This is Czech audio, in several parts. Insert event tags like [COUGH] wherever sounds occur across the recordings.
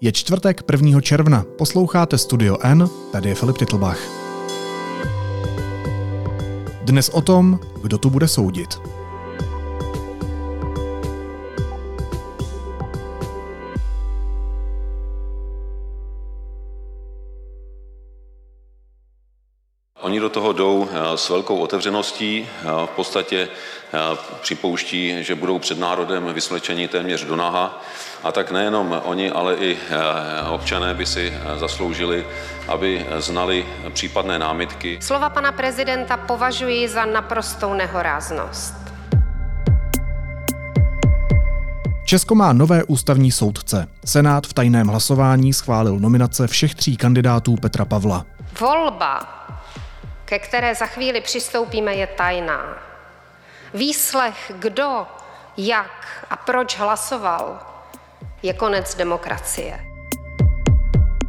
Je čtvrtek 1. června, posloucháte Studio N, tady je Filip Titlbach. Dnes o tom, kdo tu bude soudit. Do toho jdou eh, s velkou otevřeností, eh, v podstatě eh, připouští, že budou před národem vyslečeni téměř do naha. A tak nejenom oni, ale i občané by si zasloužili, aby znali případné námitky. Slova pana prezidenta považuji za naprostou nehoráznost. Česko má nové ústavní soudce. Senát v tajném hlasování schválil nominace všech tří kandidátů Petra Pavla. Volba ke které za chvíli přistoupíme, je tajná. Výslech, kdo, jak a proč hlasoval, je konec demokracie.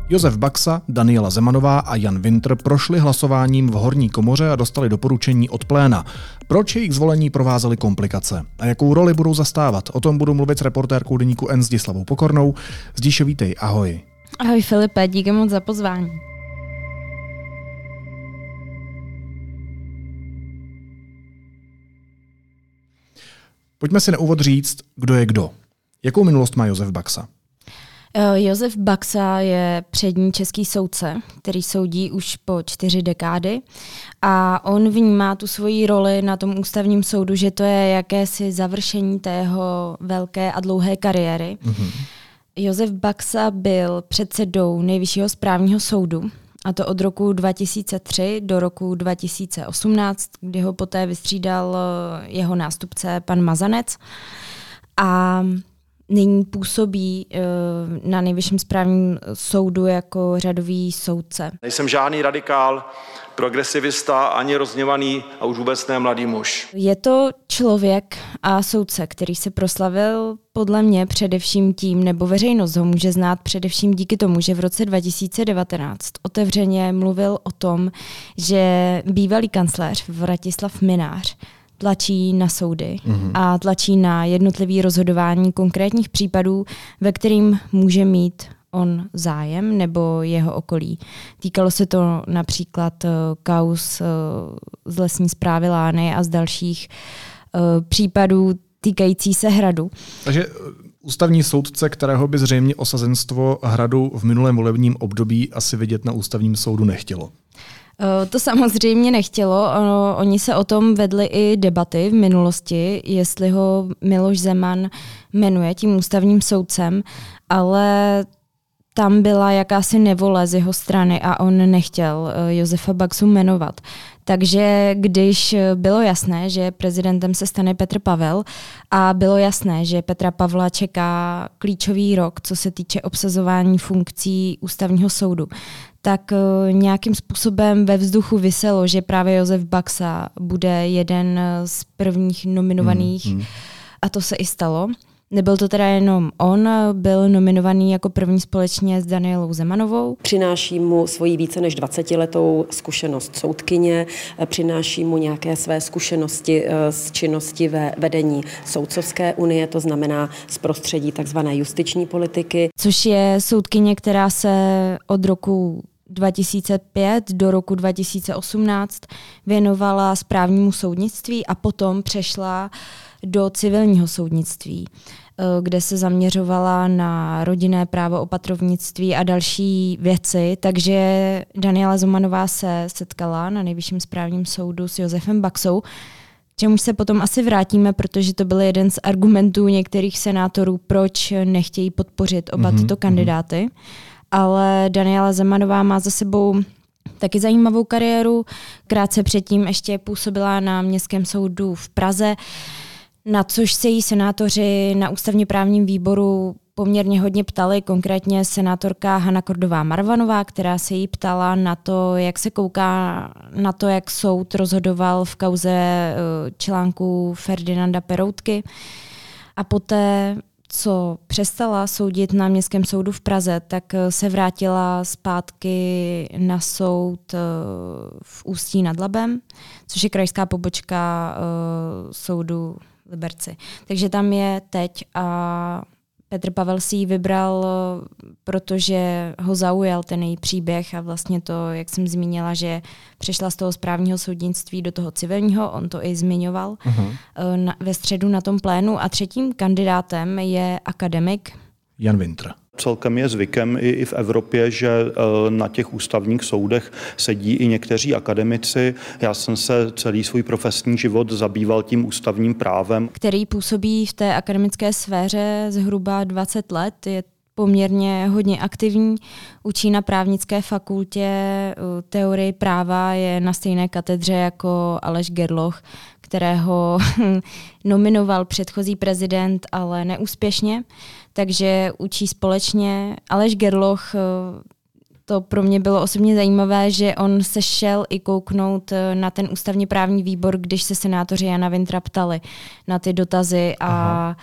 Josef Baxa, Daniela Zemanová a Jan Winter prošli hlasováním v horní komoře a dostali doporučení od pléna. Proč jejich zvolení provázely komplikace? A jakou roli budou zastávat? O tom budu mluvit s reportérkou deníku N Zdislavou Pokornou. Zdíše, vítej, ahoj. Ahoj Filipe, díky moc za pozvání. Pojďme si na úvod říct, kdo je kdo. Jakou minulost má Josef Baxa? Eh, Josef Baxa je přední český soudce, který soudí už po čtyři dekády a on vnímá tu svoji roli na tom ústavním soudu, že to je jakési završení té jeho velké a dlouhé kariéry. Mm-hmm. Josef Baxa byl předsedou nejvyššího správního soudu a to od roku 2003 do roku 2018, kdy ho poté vystřídal eh, jeho nástupce pan Mazanec. A nyní působí eh, na nejvyšším správním soudu jako řadový soudce. Nejsem žádný radikál, progresivista, ani rozněvaný a už vůbec ne mladý muž. Je to člověk a soudce, který se proslavil podle mě především tím, nebo veřejnost ho může znát především díky tomu, že v roce 2019 otevřeně mluvil o tom, že bývalý kancléř Vratislav Minář tlačí na soudy mm-hmm. a tlačí na jednotlivé rozhodování konkrétních případů, ve kterým může mít on zájem nebo jeho okolí. Týkalo se to například uh, kaus uh, z lesní zprávy Lány a z dalších uh, případů týkající se hradu. Takže ústavní soudce, kterého by zřejmě osazenstvo hradu v minulém volebním období asi vidět na ústavním soudu nechtělo. To samozřejmě nechtělo. Oni se o tom vedli i debaty v minulosti, jestli ho Miloš Zeman jmenuje tím ústavním soudcem, ale tam byla jakási nevole z jeho strany a on nechtěl eh, Josefa Baxu jmenovat. Takže když bylo jasné, že prezidentem se stane Petr Pavel a bylo jasné, že Petra Pavla čeká klíčový rok, co se týče obsazování funkcí ústavního soudu, tak eh, nějakým způsobem ve vzduchu vyselo, že právě Josef Baxa bude jeden z prvních nominovaných hmm, hmm. a to se i stalo. Nebyl to teda jenom on, byl nominovaný jako první společně s Danielou Zemanovou. Přináší mu svoji více než 20-letou zkušenost soudkyně, přináší mu nějaké své zkušenosti eh, z činnosti ve vedení soudcovské unie, to znamená z prostředí takzvané justiční politiky. Což je soudkyně, která se od roku 2005 do roku 2018 věnovala správnímu soudnictví a potom přešla do civilního soudnictví, eh, kde se zaměřovala na rodinné právo, opatrovnictví a další věci. Takže Daniela Zomanová se setkala na nejvyšším správním soudu s Josefem Baxou, k čemu se potom asi vrátíme, protože to byl jeden z argumentů některých senátorů, proč nechtějí podpořit oba mm-hmm, tyto kandidáty. Mm-hmm. Ale Daniela Zemanová má za sebou taky zajímavou kariéru. Krátce předtím ještě působila na Městském soudu v Praze na což se jí senátoři na ústavně právním výboru poměrně hodně ptali, konkrétně senátorka Hanna Kordová Marvanová, která se jí ptala na to, jak se kouká na to, jak soud rozhodoval v kauze eh, článku Ferdinanda Peroutky. A poté, co přestala soudit na Městském soudu v Praze, tak eh, se vrátila zpátky na soud eh, v Ústí nad Labem, což je krajská pobočka soudu Liberci. Takže tam je teď a Petr Pavel si ji vybral, protože ho zaujal ten její příběh a vlastně to, jak jsem zmínila, že přešla z toho správního soudnictví do toho civilního, on to i zmiňoval uh-huh. na, ve středu na tom plénu. A třetím kandidátem je akademik Jan Winter. Celkem je zvykem i, v Evropě, že eh, na těch ústavních soudech sedí i někteří akademici. Já jsem se celý svůj profesní život zabýval tím ústavním právem. Který působí v té akademické sféře zhruba 20 let. Je poměrně hodně aktivní, učí na právnické fakultě teorii práva, je na stejné katedře jako Aleš Gerloch, kterého [LAUGHS] nominoval předchozí prezident, ale neúspěšně takže učí společně. Aleš Gerloch, eh, to pro mě bylo osobně zajímavé, že on se šel i kouknout eh, na ten ústavně právní výbor, když se senátoři Jana Vintra ptali na ty dotazy a Aha.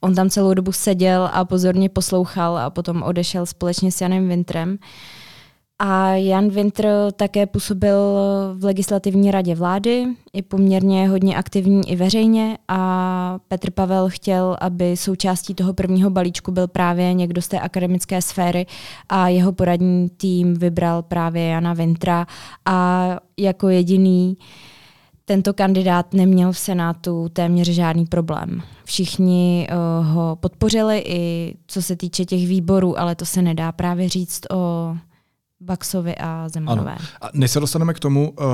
on tam celou dobu seděl a pozorně poslouchal a potom odešel společně s Janem Vintrem. Uh, a Jan Winter také působil v legislativní radě vlády, je poměrně hodně aktivní i veřejně a Petr Pavel chtěl, aby součástí toho prvního balíčku byl právě někdo z té akademické sféry a jeho poradní tým vybral právě Jana Vintra a jako jediný tento kandidát neměl v Senátu téměř žádný problém. Všichni uh, ho podpořili i co se týče těch výborů, ale to se nedá právě říct o Baxovi a Zemanové. Ano. A než se dostaneme k tomu, eh,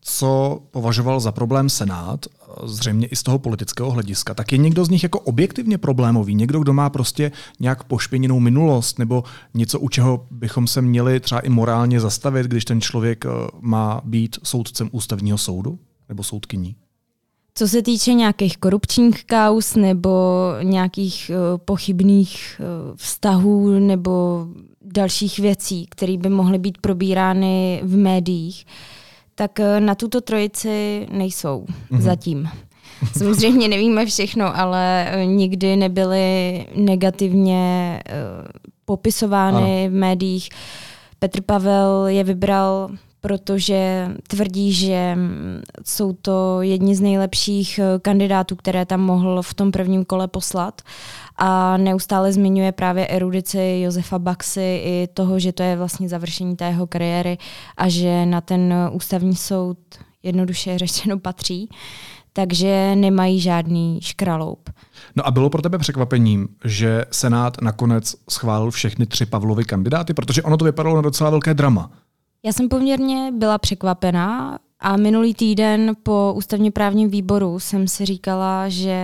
co považoval za problém Senát, eh, zřejmě i z toho politického hlediska, tak je někdo z nich jako objektivně problémový? Někdo, kdo má prostě nějak pošpěněnou minulost nebo něco, u čeho bychom se měli třeba i morálně zastavit, když ten člověk eh, má být soudcem ústavního soudu nebo soudkyní? Co se týče nějakých korupčních kaus nebo nějakých pochybných vztahů nebo dalších věcí, které by mohly být probírány v médiích, tak uh, na tuto trojici nejsou mm-hmm. zatím. [LAUGHS] Samozřejmě nevíme všechno, ale nikdy nebyly negativně uh, popisovány ano. v médiích. Petr Pavel je vybral protože tvrdí, že jsou to jedni z nejlepších eh, kandidátů, které tam mohl v tom prvním kole poslat. A neustále zmiňuje právě erudici Josefa Baxy i toho, že to je vlastně završení té jeho kariéry a že na ten ústavní soud jednoduše řečeno patří. Takže nemají žádný škraloup. No a bylo pro tebe překvapením, že Senát nakonec schválil všechny tři Pavlovy kandidáty, protože ono to vypadalo na docela velké drama. Já jsem poměrně byla překvapená a minulý týden po ústavně právním výboru jsem si říkala, že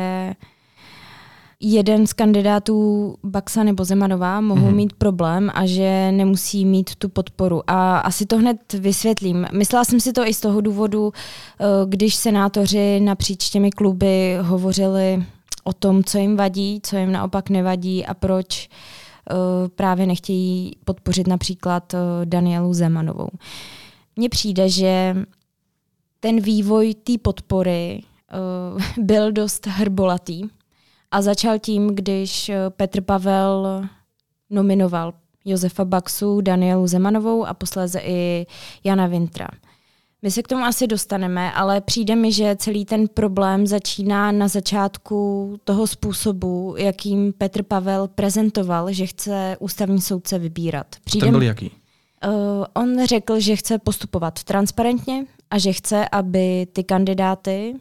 jeden z kandidátů Baxa nebo Zemanová mohou mm-hmm. mít problém a že nemusí mít tu podporu. A asi to hned vysvětlím. Myslela jsem si to i z toho důvodu, eh, když senátoři napříč těmi kluby hovořili o tom, co jim vadí, co jim naopak nevadí a proč uh, právě nechtějí podpořit například eh, Danielu Zemanovou. Mně přijde, že ten vývoj té podpory eh, byl dost hrbolatý a začal tím, když Petr Pavel nominoval Josefa Baxu, Danielu Zemanovou a posléze i Jana Vintra. My se k tomu asi dostaneme, ale přijde mi, že celý ten problém začíná na začátku toho způsobu, jakým Petr Pavel prezentoval, že chce ústavní soudce vybírat. Přijde ten byl jaký? Uh, on řekl, že chce postupovat transparentně a že chce, aby ty kandidáty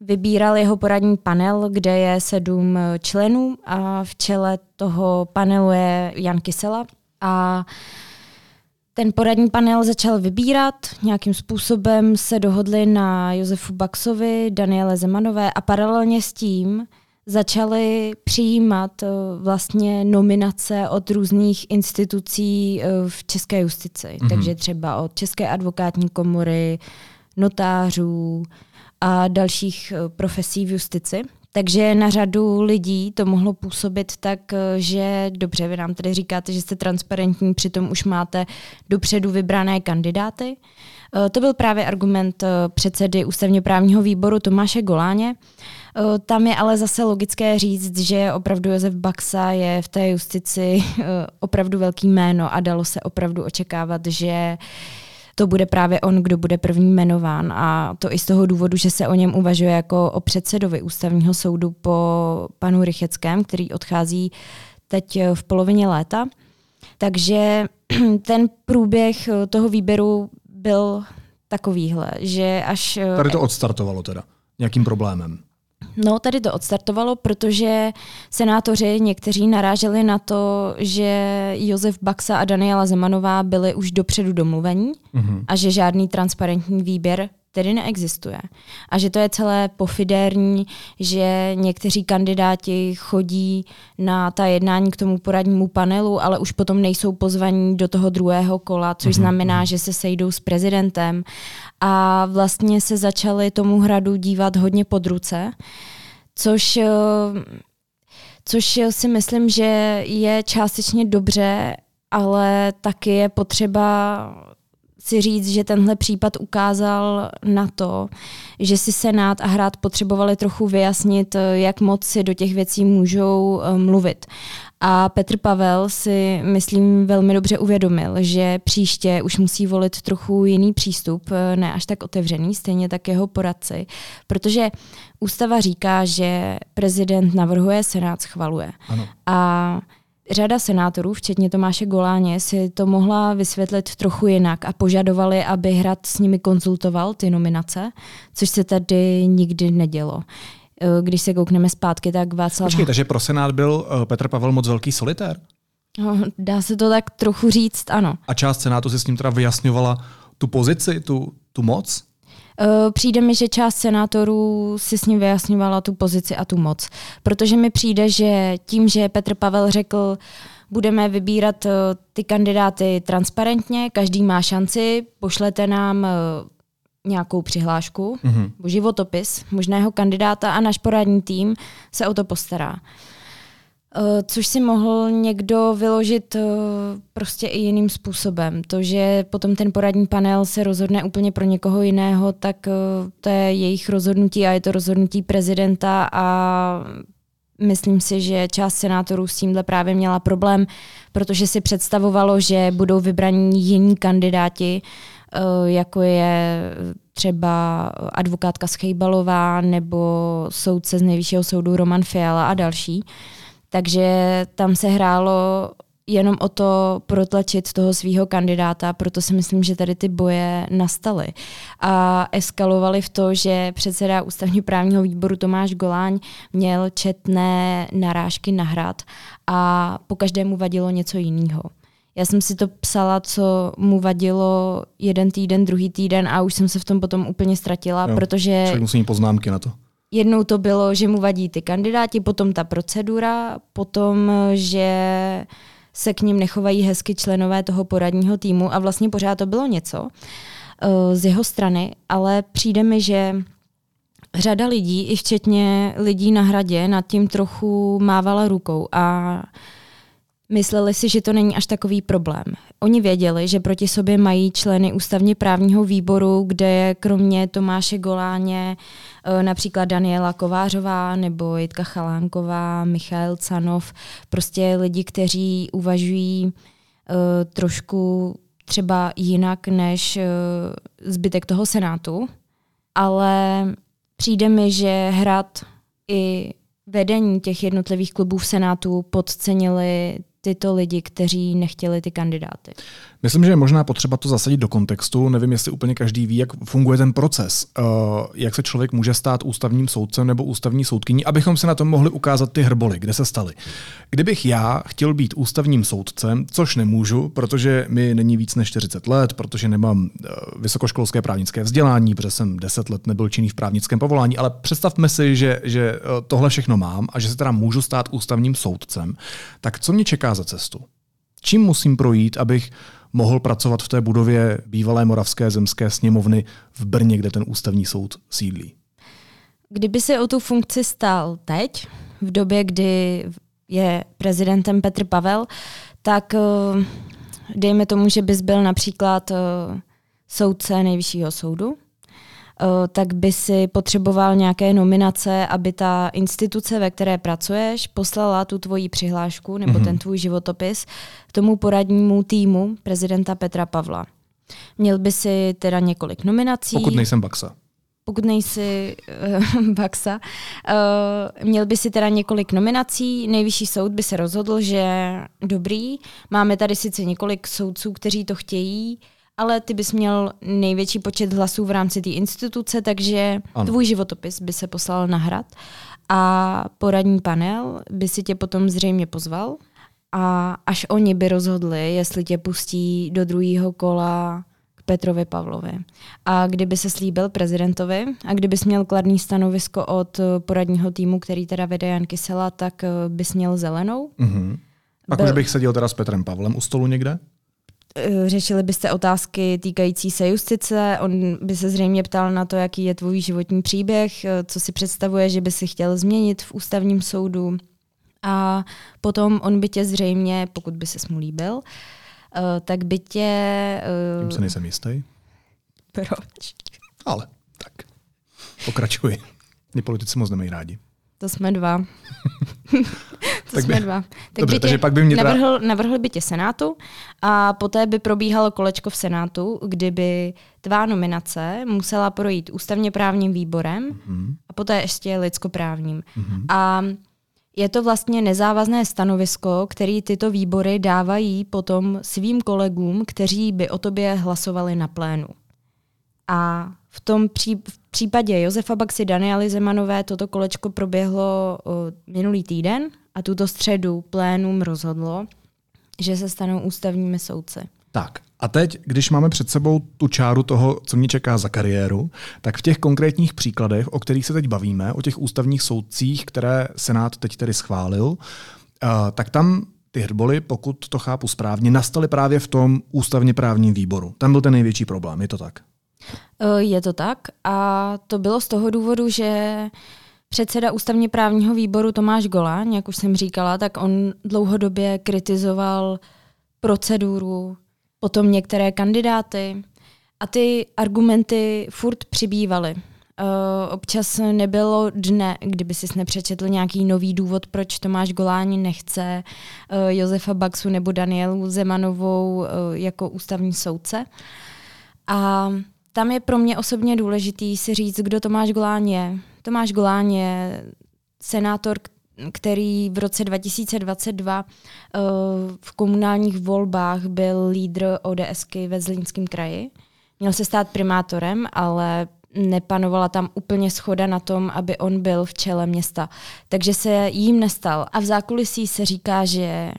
vybíral jeho poradní panel, kde je sedm členů a v čele toho panelu je Jan Kysela. A uh, ten poradní panel začal vybírat, nějakým způsobem se dohodli na Josefu Baxovi, Daniele Zemanové a paralelně s tím začali přijímat eh, vlastně nominace od různých institucí eh, v české justici. Mm-hmm. Takže třeba od České advokátní komory, notářů a dalších eh, profesí v justici. Takže na řadu lidí to mohlo působit tak, eh, že dobře, vy nám tady říkáte, že jste transparentní, přitom už máte dopředu vybrané kandidáty. Eh, to byl právě argument eh, předsedy ústavně právního výboru Tomáše Goláně. Tam je ale zase logické říct, že opravdu Josef Baxa je v té justici opravdu velký jméno a dalo se opravdu očekávat, že to bude právě on, kdo bude první jmenován. A to i z toho důvodu, že se o něm uvažuje jako o předsedovi ústavního soudu po panu Rycheckém, který odchází teď v polovině léta. Takže [CLEARS THROAT] ten průběh toho výběru byl takovýhle, že až... Tady to odstartovalo teda nějakým problémem. No, tady to odstartovalo, protože senátoři někteří naráželi na to, že Josef Baxa a Daniela Zemanová byli už dopředu domluvení mm-hmm. a že žádný transparentní výběr tedy neexistuje. A že to je celé pofidérní, že někteří kandidáti chodí na ta jednání k tomu poradnímu panelu, ale už potom nejsou pozvaní do toho druhého kola, což mm-hmm. znamená, mhm. že se sejdou s prezidentem a vlastně se začali tomu hradu dívat hodně pod ruce, což eh, což si myslím, že je částečně dobře, ale taky je potřeba si říct, že tenhle případ ukázal na to, že si Senát a Hrad potřebovali trochu vyjasnit, jak moc si do těch věcí můžou eh, mluvit. A Petr Pavel si, myslím, velmi dobře uvědomil, že příště už musí volit trochu jiný přístup, eh, ne až tak otevřený, stejně tak jeho poradci, protože ústava říká, že prezident navrhuje, Senát schvaluje. Ano. A Řada senátorů, včetně Tomáše Goláně, si to mohla vysvětlit trochu jinak a požadovali, aby Hrad s nimi konzultoval ty nominace, což se tady nikdy nedělo. Eh, když se koukneme zpátky, tak Václav... Počkej, takže pro Senát byl eh, Petr Pavel moc velký solitér? No, dá se to tak trochu říct, ano. A část Senátu si s ním teda vyjasňovala tu pozici, tu, tu moc? Eh, přijde mi, že část senátorů si s ním vyjasňovala tu pozici a tu moc. Protože mi přijde, že tím, že Petr Pavel řekl, budeme vybírat eh, ty kandidáty transparentně, každý má šanci, pošlete nám eh, nějakou přihlášku, mm-hmm. životopis možného kandidáta a náš poradní tým se o to postará. Eh, což si mohl někdo vyložit eh, prostě i jiným způsobem. To, že potom ten poradní panel se rozhodne úplně pro někoho jiného, tak eh, to je jejich rozhodnutí a je to rozhodnutí prezidenta a myslím si, že část senátorů s tímhle právě měla problém, protože si představovalo, že budou vybraní jiní kandidáti, jako je třeba advokátka Schejbalová nebo soudce z nejvyššího soudu Roman Fiala a další. Takže tam se hrálo jenom o to protlačit toho svého kandidáta, proto si myslím, že tady ty boje nastaly. A eskalovaly v to, že předseda ústavně právního výboru Tomáš Goláň měl četné narážky na hrad a po každému vadilo něco jiného. Já jsem si to psala, co mu vadilo jeden týden, druhý týden a už jsem se v tom potom úplně ztratila, jo, protože... Člověk musí mít poznámky na to. Jednou to bylo, že mu vadí ty kandidáti, potom ta procedura, potom, že se k ním nechovají hezky členové toho poradního týmu a vlastně pořád to bylo něco uh, z jeho strany, ale přijde mi, že řada lidí, i včetně lidí na hradě, nad tím trochu mávala rukou a Mysleli si, že to není až takový problém. Oni věděli, že proti sobě mají členy ústavně právního výboru, kde je kromě Tomáše Goláně eh, například Daniela Kovářová nebo Jitka Chalánková, Michael Canov, prostě lidi, kteří uvažují uh, trošku třeba jinak než uh, zbytek toho senátu, ale přijde mi, že hrad i vedení těch jednotlivých klubů v Senátu podcenili tyto lidi, kteří nechtěli ty kandidáty. Myslím, že je možná potřeba to zasadit do kontextu. Nevím, jestli úplně každý ví, jak funguje ten proces. Uh, jak se člověk může stát ústavním soudcem nebo ústavní soudkyní, abychom se na tom mohli ukázat ty hrboly, kde se staly. Kdybych já chtěl být ústavním soudcem, což nemůžu, protože mi není víc než 40 let, protože nemám uh, vysokoškolské právnické vzdělání, protože jsem 10 let nebyl činný v právnickém povolání, ale představme si, že, že uh, tohle všechno mám a že se teda můžu stát ústavním soudcem, tak co mě čeká za cestu? Čím musím projít, abych mohl pracovat v té budově bývalé Moravské zemské sněmovny v Brně, kde ten ústavní soud sídlí. Kdyby se o tu funkci stal teď, v době, kdy je prezidentem Petr Pavel, tak eh, dejme tomu, že bys byl například eh, soudce nejvyššího soudu, tak by si potřeboval nějaké nominace, aby ta instituce, ve které pracuješ, poslala tu tvoji přihlášku nebo mm-hmm. ten tvůj životopis tomu poradnímu týmu prezidenta Petra Pavla. Měl by si teda několik nominací. Pokud nejsem Baxa. pokud nejsi uh, [LAUGHS] Baxa, uh, měl by si teda několik nominací, nejvyšší soud by se rozhodl, že dobrý, máme tady sice několik soudců, kteří to chtějí, ale ty bys měl největší počet hlasů v rámci té instituce, takže ano. tvůj životopis by se poslal na hrad a poradní panel by si tě potom zřejmě pozval a až oni by rozhodli, jestli tě pustí do druhého kola k Petrovi Pavlovi. A kdyby se slíbil prezidentovi a kdybys měl kladný stanovisko od poradního týmu, který teda vede Jan Kysela, tak bys měl zelenou. Mm-hmm. A Byl... bych seděl teda s Petrem Pavlem u stolu někde? Eh, řešili byste otázky týkající se justice, on by se zřejmě ptal na to, jaký je tvůj životní příběh, eh, co si představuje, že by si chtěl změnit v ústavním soudu. A potom on by tě zřejmě, pokud by se mu líbil, eh, tak by tě... Tím se nejsem jistý. Proč? Ale tak. Pokračuj. Mě politici moc nemají rádi. To jsme dva. [LAUGHS] to tak jsme by, dva. Tak dobře, by takže pak by mě teda... navrhl, navrhl by tě Senátu a poté by probíhalo kolečko v Senátu, kdyby tvá nominace musela projít ústavně právním výborem mm-hmm. a poté ještě lidskoprávním. Mm-hmm. A je to vlastně nezávazné stanovisko, které tyto výbory dávají potom svým kolegům, kteří by o tobě hlasovali na plénu. A v tom pří, v případě Josefa Baxy Daniely Zemanové toto kolečko proběhlo minulý týden a tuto středu plénum rozhodlo, že se stanou ústavními soudci. Tak a teď, když máme před sebou tu čáru toho, co mě čeká za kariéru, tak v těch konkrétních příkladech, o kterých se teď bavíme, o těch ústavních soudcích, které Senát teď tedy schválil, tak tam ty hrboly, pokud to chápu správně, nastaly právě v tom ústavně právním výboru. Tam byl ten největší problém, je to tak? Eh, je to tak a to bylo z toho důvodu, že předseda ústavně právního výboru Tomáš Goláň, jak už jsem říkala, tak on dlouhodobě kritizoval proceduru, potom některé kandidáty a ty argumenty furt přibývaly. Uh, občas nebylo dne, kdyby si nepřečetl nějaký nový důvod, proč Tomáš Goláň nechce uh, Josefa Baxu nebo Danielu Zemanovou jako ústavní soudce. A tam je pro mě osobně důležitý si říct, kdo Tomáš Golán je. Tomáš Golán je senátor, který v roce 2022 uh, eh, v komunálních volbách byl lídr ODSky ve Zlínském kraji. Měl se stát primátorem, ale nepanovala tam úplně schoda na tom, aby on byl v čele města. Takže se jím nestal. A v zákulisí se říká, že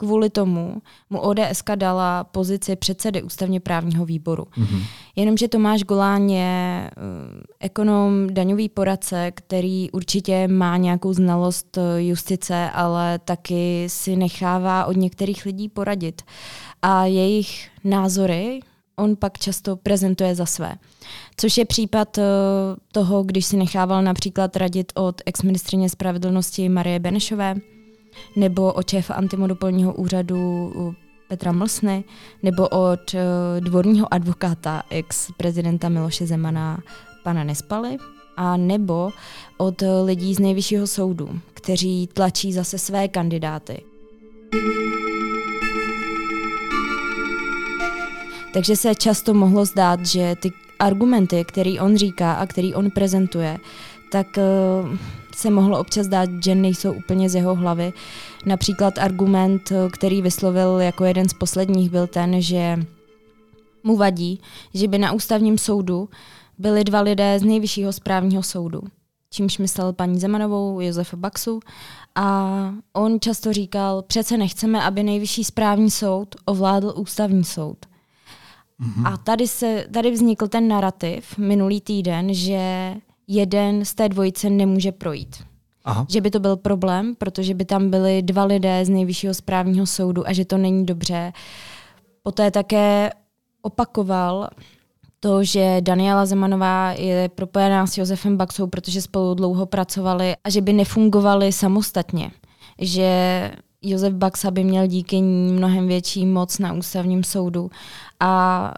kvůli tomu mu ODS dala pozici předsedy ústavně právního výboru. Mm-hmm. Jenomže Tomáš Golán je uh, ekonom, daňový poradce, který určitě má nějakou znalost eh, justice, ale taky si nechává od některých lidí poradit. A jejich názory on pak často prezentuje za své. Což je případ uh, toho, když si nechával například radit od exministrině spravedlnosti Marie Benešové, nebo od šéfa antimonopolního úřadu Petra Mlsny, nebo od uh, dvorního advokáta ex-prezidenta Miloše Zemana pana Nespaly, a nebo od uh, lidí z nejvyššího soudu, kteří tlačí zase své kandidáty. Takže se často mohlo zdát, že ty argumenty, který on říká a který on prezentuje, tak uh, se mohlo občas dát, že nejsou úplně z jeho hlavy. Například argument, který vyslovil jako jeden z posledních, byl ten, že mu vadí, že by na ústavním soudu byli dva lidé z nejvyššího správního soudu. Čímž myslel paní Zemanovou, Josefa Baxu. A on často říkal, přece nechceme, aby nejvyšší správní soud ovládl ústavní soud. Mm-hmm. A tady, se, tady vznikl ten narrativ minulý týden, že jeden z té dvojice nemůže projít. Aha. Že by to byl problém, protože by tam byli dva lidé z nejvyššího správního soudu a že to není dobře. Poté také opakoval to, že Daniela Zemanová je propojená s Josefem Baxou, protože spolu dlouho pracovali a že by nefungovali samostatně. Že Josef Baxa by měl díky ní mnohem větší moc na ústavním soudu a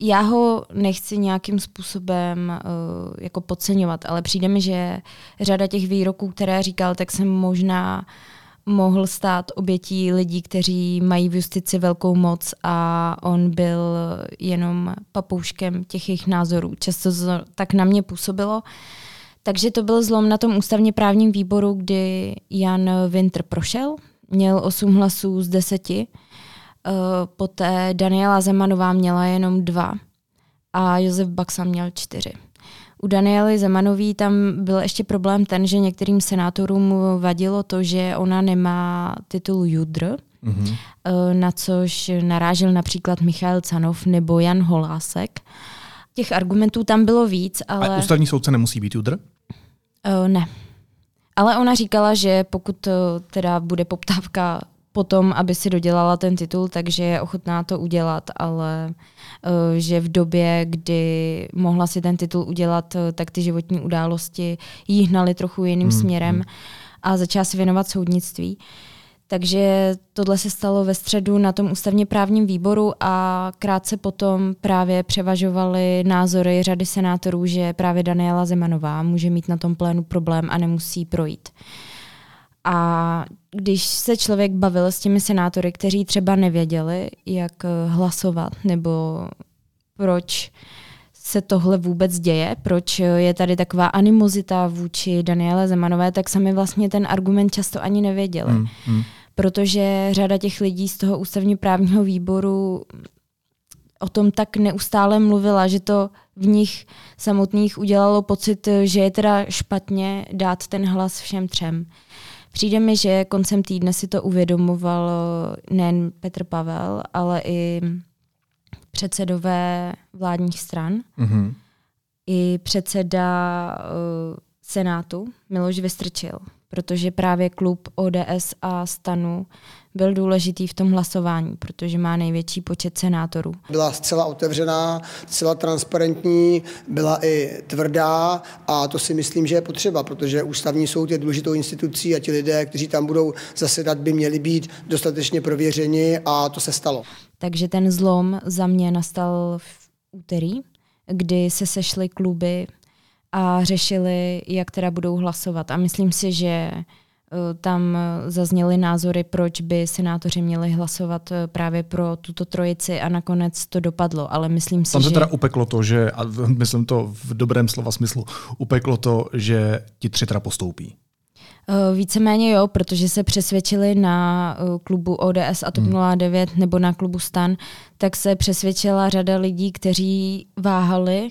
já ho nechci nějakým způsobem uh, jako podceňovat, ale přijde mi, že řada těch výroků, které říkal, tak se možná mohl stát obětí lidí, kteří mají v justici velkou moc a on byl jenom papouškem těch jejich názorů. Často to tak na mě působilo. Takže to byl zlom na tom ústavně právním výboru, kdy Jan Winter prošel, měl 8 hlasů z 10. Uh, poté Daniela Zemanová měla jenom dva a Josef Baxa měl čtyři. U Daniely Zemanový tam byl ještě problém ten, že některým senátorům vadilo to, že ona nemá titul Judr, mm-hmm. na což narážel například Michal Canov nebo Jan Holásek. Těch argumentů tam bylo víc, ale... A ústavní soudce nemusí být Judr? Uh, ne. Ale ona říkala, že pokud teda bude poptávka potom, aby si dodělala ten titul, takže je ochotná to udělat, ale uh, že v době, kdy mohla si ten titul udělat, uh, tak ty životní události jí hnaly trochu jiným hmm, směrem hmm. a začala se věnovat soudnictví. Takže tohle se stalo ve středu na tom ústavně právním výboru a krátce potom právě převažovaly názory řady senátorů, že právě Daniela Zemanová může mít na tom plénu problém a nemusí projít. A když se člověk bavil s těmi senátory, kteří třeba nevěděli, jak hlasovat nebo proč se tohle vůbec děje, proč je tady taková animozita vůči Daniele Zemanové, tak sami vlastně ten argument často ani nevěděli. Hmm, hmm. Protože řada těch lidí z toho ústavně právního výboru o tom tak neustále mluvila, že to v nich samotných udělalo pocit, že je teda špatně dát ten hlas všem třem. Přijde mi, že koncem týdne si to uvědomoval nejen Petr Pavel, ale i předsedové vládních stran, mm-hmm. i předseda uh, Senátu Miloš Vystrčil, protože právě klub ODS a Stanu byl důležitý v tom hlasování, protože má největší počet senátorů. Byla zcela otevřená, zcela transparentní, byla i tvrdá a to si myslím, že je potřeba, protože ústavní soud je důležitou institucí a ti lidé, kteří tam budou zasedat, by měli být dostatečně prověřeni a to se stalo. Takže ten zlom za mě nastal v úterý, kdy se sešly kluby a řešili, jak teda budou hlasovat. A myslím si, že tam eh, zazněly názory, proč by senátoři měli hlasovat eh, právě pro tuto trojici a nakonec to dopadlo, ale myslím si, Tam se že... teda upeklo to, že, a myslím to v dobrém slova smyslu, upeklo to, že ti tři teda postoupí. Víceméně jo, protože se přesvědčili na klubu ODS a TOP 09 hmm. nebo na klubu STAN, tak se přesvědčila řada lidí, kteří váhali,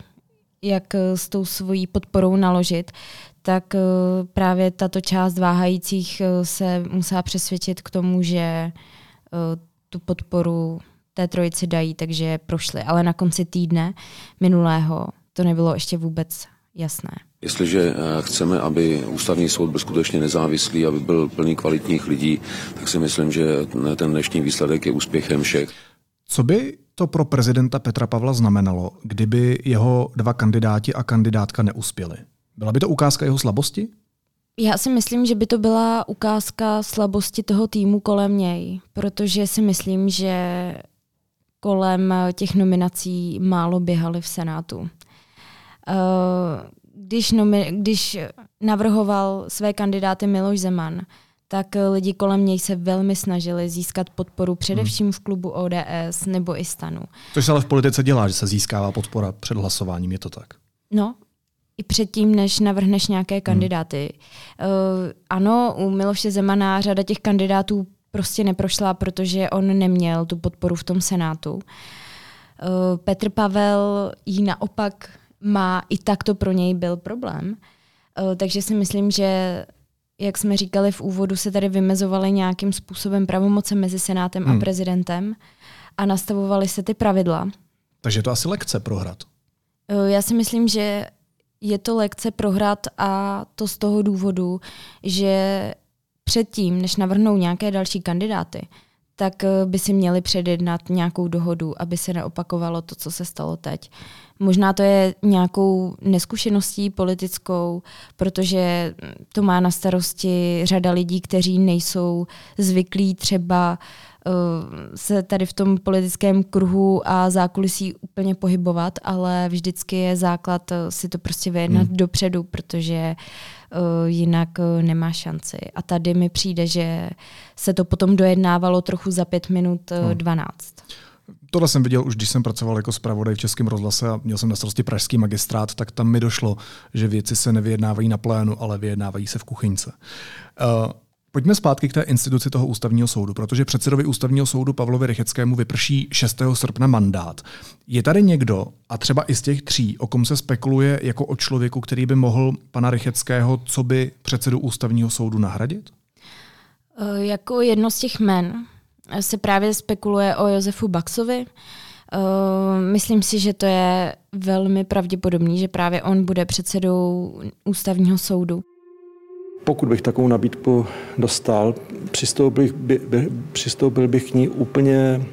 jak s tou svojí podporou naložit tak eh, právě tato část váhajících eh, se musela přesvědčit k tomu, že eh, tu podporu té trojici dají, takže prošli. Ale na konci týdne minulého to nebylo ještě vůbec jasné. Jestliže chceme, aby ústavní soud byl skutečně nezávislý, aby byl plný kvalitních lidí, tak si myslím, že ten dnešní výsledek je úspěchem všech. Co by to pro prezidenta Petra Pavla znamenalo, kdyby jeho dva kandidáti a kandidátka neuspěli? Byla by to ukázka jeho slabosti? Já si myslím, že by to byla ukázka slabosti toho týmu kolem něj, protože si myslím, že kolem těch nominací málo běhali v Senátu. Eh, když, nomi- když navrhoval své kandidáty Miloš Zeman, tak lidi kolem něj se velmi snažili získat podporu především v klubu ODS nebo i stanu. To se ale v politice dělá, že se získává podpora před hlasováním, je to tak? No, i předtím, než navrhneš nějaké hmm. kandidáty. Hmm. Uh, ano, u Miloše Zemana řada těch kandidátů prostě neprošla, protože on neměl tu podporu v tom Senátu. Uh, Petr Pavel ji naopak má, i tak to pro něj byl problém. Uh, takže si myslím, že jak jsme říkali v úvodu, se tady vymezovaly nějakým způsobem pravomoce mezi Senátem hmm. a prezidentem a nastavovaly se ty pravidla. Takže to asi lekce prohrát. Já si myslím, že je to lekce prohrát a to z toho důvodu, že předtím, než navrhnou nějaké další kandidáty, tak eh, by si měli předjednat nějakou dohodu, aby se neopakovalo to, co se stalo teď. Možná to je nějakou neskušeností politickou, protože to má na starosti řada lidí, kteří nejsou zvyklí třeba uh, se tady v tom politickém kruhu a zákulisí úplně pohybovat, ale vždycky je základ uh, si to prostě vyjednat hmm. dopředu, protože uh, jinak nemá šanci. A tady mi přijde, že se to potom dojednávalo trochu za pět minut hmm. 12. Tohle jsem viděl už, když jsem pracoval jako zpravodaj v Českém rozhlase a měl jsem na starosti pražský magistrát, tak tam mi došlo, že věci se nevyjednávají na plénu, ale vyjednávají se v kuchyňce. Uh, Pojďme zpátky k té instituci toho ústavního soudu, protože předsedovi ústavního soudu Pavlovi Rycheckému vyprší 6. srpna mandát. Je tady někdo, a třeba i z těch tří, o kom se spekuluje jako o člověku, který by mohl pana Rycheckého, co by předsedu ústavního soudu nahradit? Uh, jako jedno z těch men se právě spekuluje o Josefu Baxovi. Uh, myslím si, že to je velmi pravděpodobný, že právě on bude předsedou ústavního soudu. Pokud bych takovou nabídku dostal, přistoupil, by, by, přistoupil bych k ní úplně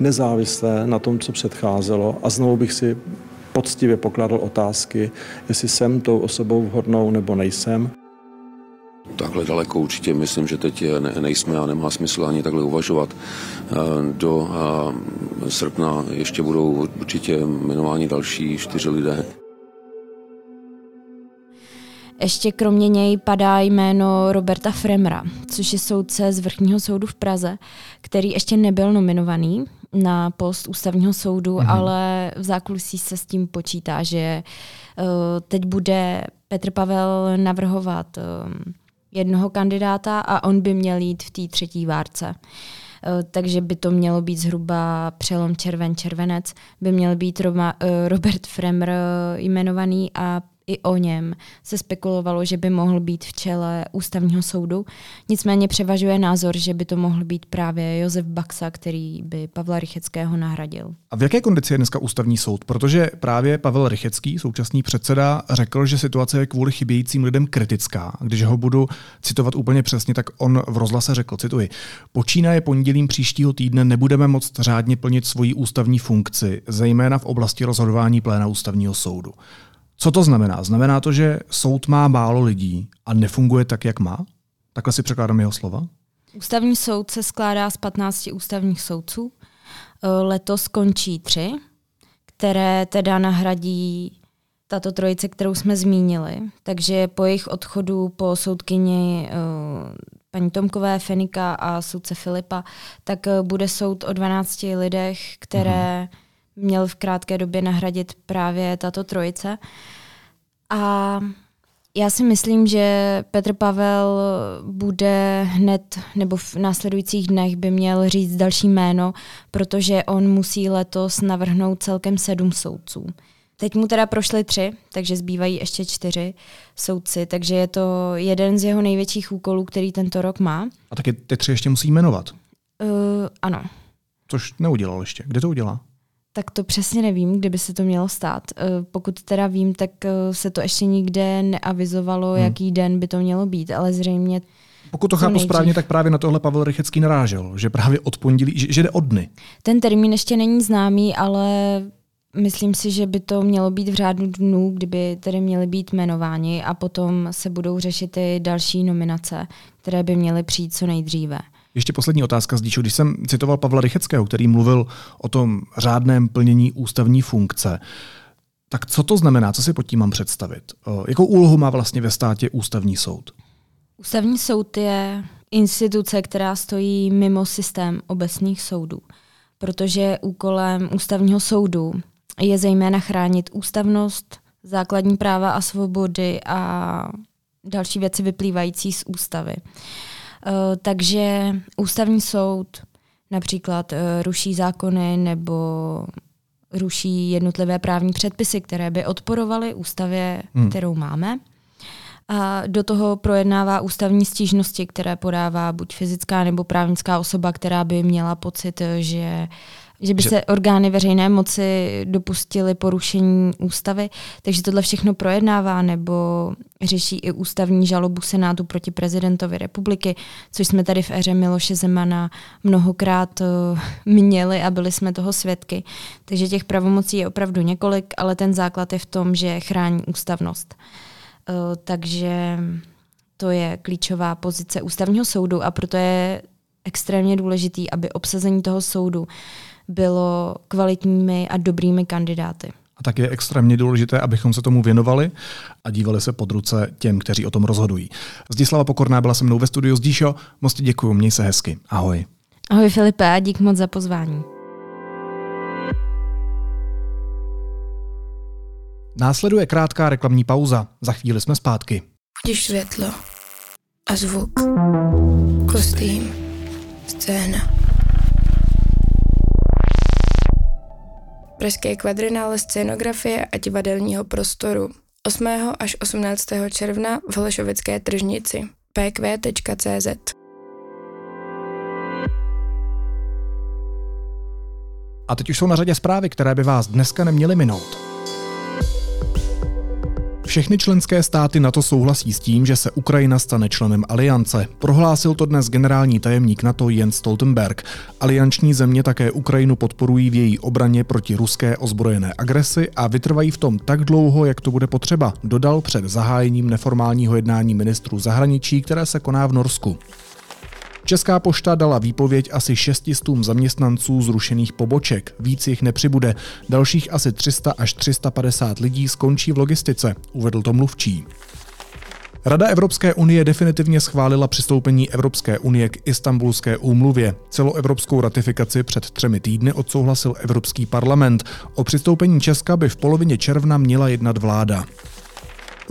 nezávisle na tom, co předcházelo a znovu bych si poctivě pokládal otázky, jestli jsem tou osobou vhodnou nebo nejsem. Takhle daleko určitě myslím, že teď nejsme a nemá smysl ani takhle uvažovat. Eh, do eh, srpna ještě budou určitě jmenováni další čtyři lidé. Ještě kromě něj padá jméno Roberta Fremra, což je soudce z Vrchního soudu v Praze, který ještě nebyl nominovaný na post ústavního soudu, mm-hmm. ale v zákulisí se s tím počítá, že uh, teď bude Petr Pavel navrhovat uh, jednoho kandidáta a on by měl jít v té třetí várce. Uh, takže by to mělo být zhruba přelom červen-červenec, by měl být Roma, uh, Robert Fremr jmenovaný a i o něm se spekulovalo, že by mohl být v čele ústavního soudu. Nicméně převažuje názor, že by to mohl být právě Josef Baxa, který by Pavla Rycheckého nahradil. A v jaké kondici je dneska ústavní soud? Protože právě Pavel Rychecký, současný předseda, řekl, že situace je kvůli chybějícím lidem kritická. Když ho budu citovat úplně přesně, tak on v rozhlase řekl, cituji, počínaje pondělím příštího týdne nebudeme moct řádně plnit svoji ústavní funkci, zejména v oblasti rozhodování pléna ústavního soudu. Co to znamená? Znamená to, že soud má málo lidí a nefunguje tak, jak má? Takhle si překládám jeho slova. Ústavní soud se skládá z 15 ústavních soudců. E, letos končí tři, které teda nahradí tato trojice, kterou jsme zmínili. Takže po jejich odchodu po soudkyni uh, paní Tomkové, Fenika a soudce Filipa, tak uh, bude soud o 12 lidech, které mm měl v krátké době nahradit právě tato trojice. A já si myslím, že Petr Pavel bude hned, nebo v následujících dnech by měl říct další jméno, protože on musí letos navrhnout celkem sedm soudců. Teď mu teda prošly tři, takže zbývají ještě čtyři soudci, takže je to jeden z jeho největších úkolů, který tento rok má. A taky ty tři ještě musí jmenovat. Uh, ano. Což neudělal ještě. Kde to udělá? Tak to přesně nevím, kdyby se to mělo stát. Eh, pokud teda vím, tak eh, se to ještě nikde neavizovalo, hmm. jaký den by to mělo být, ale zřejmě pokud to chápu nejdřív. správně, tak právě na tohle Pavel Rychecký narážel, že právě od pondělí, že, že jde od dny. Ten termín ještě není známý, ale myslím si, že by to mělo být v řádu dnů, kdyby tedy měly být jmenováni a potom se budou řešit i další nominace, které by měly přijít co nejdříve. Ještě poslední otázka z Když jsem citoval Pavla Rycheckého, který mluvil o tom řádném plnění ústavní funkce, tak co to znamená? Co si pod tím mám představit? Jakou úlohu má vlastně ve státě ústavní soud? Ústavní soud je instituce, která stojí mimo systém obecných soudů, protože úkolem ústavního soudu je zejména chránit ústavnost, základní práva a svobody a další věci vyplývající z ústavy. Eh, takže ústavní soud například eh, ruší zákony nebo ruší jednotlivé právní předpisy, které by odporovaly ústavě, hmm. kterou máme. A do toho projednává ústavní stížnosti, které podává buď fyzická nebo právnická osoba, která by měla pocit, že že by že... se orgány veřejné moci dopustily porušení ústavy, takže tohle všechno projednává nebo řeší i ústavní žalobu Senátu proti prezidentovi republiky, což jsme tady v éře Miloše Zemana mnohokrát uh, měli a byli jsme toho svědky. Takže těch pravomocí je opravdu několik, ale ten základ je v tom, že chrání ústavnost. Uh, takže to je klíčová pozice ústavního soudu a proto je extrémně důležitý, aby obsazení toho soudu bylo kvalitními a dobrými kandidáty. A tak je extrémně důležité, abychom se tomu věnovali a dívali se pod ruce těm, kteří o tom rozhodují. Zdislava Pokorná byla se mnou ve studiu. Zdíšo, moc ti děkuji, měj se hezky. Ahoj. Ahoj Filipe a dík moc za pozvání. Následuje krátká reklamní pauza. Za chvíli jsme zpátky. Když světlo a zvuk, kostým, scéna Pražské kvadrinále scénografie a divadelního prostoru 8. až 18. června v Holešovické tržnici pq.cz A teď už jsou na řadě zprávy, které by vás dneska neměly minout. Všechny členské státy NATO souhlasí s tím, že se Ukrajina stane členem aliance. Prohlásil to dnes generální tajemník NATO Jens Stoltenberg. Alianční země také Ukrajinu podporují v její obraně proti ruské ozbrojené agresi a vytrvají v tom tak dlouho, jak to bude potřeba, dodal před zahájením neformálního jednání ministrů zahraničí, které se koná v Norsku. Česká pošta dala výpověď asi 600 zaměstnanců zrušených poboček. Víc jich nepřibude. Dalších asi 300 až 350 lidí skončí v logistice, uvedl to mluvčí. Rada Evropské unie definitivně schválila přistoupení Evropské unie k Istanbulské úmluvě. Celoevropskou ratifikaci před třemi týdny odsouhlasil Evropský parlament. O přistoupení Česka by v polovině června měla jednat vláda.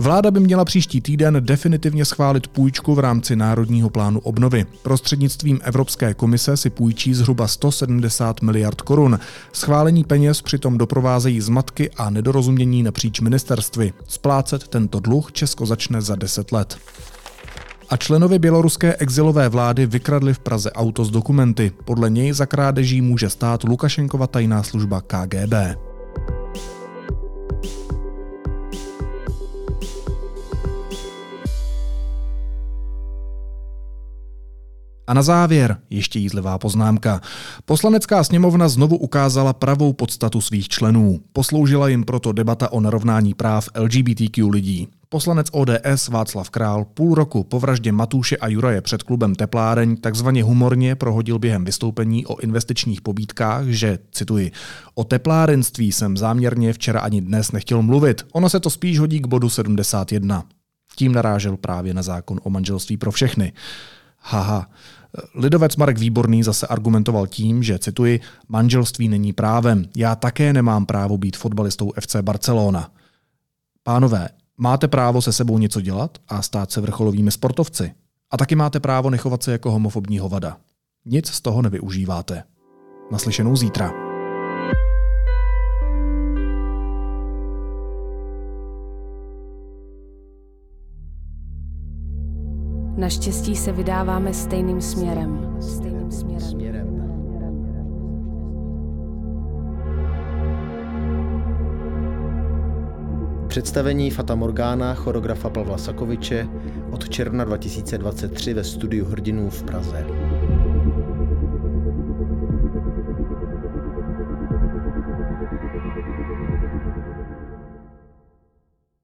Vláda by měla příští týden definitivně schválit půjčku v rámci Národního plánu obnovy. Prostřednictvím Evropské komise si půjčí zhruba 170 miliard korun. Schválení peněz přitom doprovázejí zmatky a nedorozumění napříč ministerstvy. Splácet tento dluh Česko začne za 10 let a členovi běloruské exilové vlády vykradli v Praze auto s dokumenty. Podle něj za krádeží může stát Lukašenkova tajná služba KGB. A na závěr ještě jízlivá poznámka. Poslanecká sněmovna znovu ukázala pravou podstatu svých členů. Posloužila jim proto debata o narovnání práv LGBTQ lidí. Poslanec ODS Václav Král půl roku po vraždě Matuše a Juraje před klubem Tepláreň takzvaně humorně prohodil během vystoupení o investičních pobídkách, že, cituji, o teplárenství jsem záměrně včera ani dnes nechtěl mluvit, ono se to spíš hodí k bodu 71. Tím narážel právě na zákon o manželství pro všechny. Haha, Lidovec Marek Výborný zase argumentoval tím, že, cituji, manželství není právem. Já také nemám právo být fotbalistou FC Barcelona. Pánové, máte právo se sebou něco dělat a stát se vrcholovými sportovci. A taky máte právo nechovat se jako homofobní hovada. Nic z toho nevyužíváte. Naslyšenou zítra. Naštěstí se vydáváme stejným směrem. Stejným směrem. Představení Fata Morgana choreografa Pavla Sakoviče od června 2023 ve studiu Hrdinů v Praze.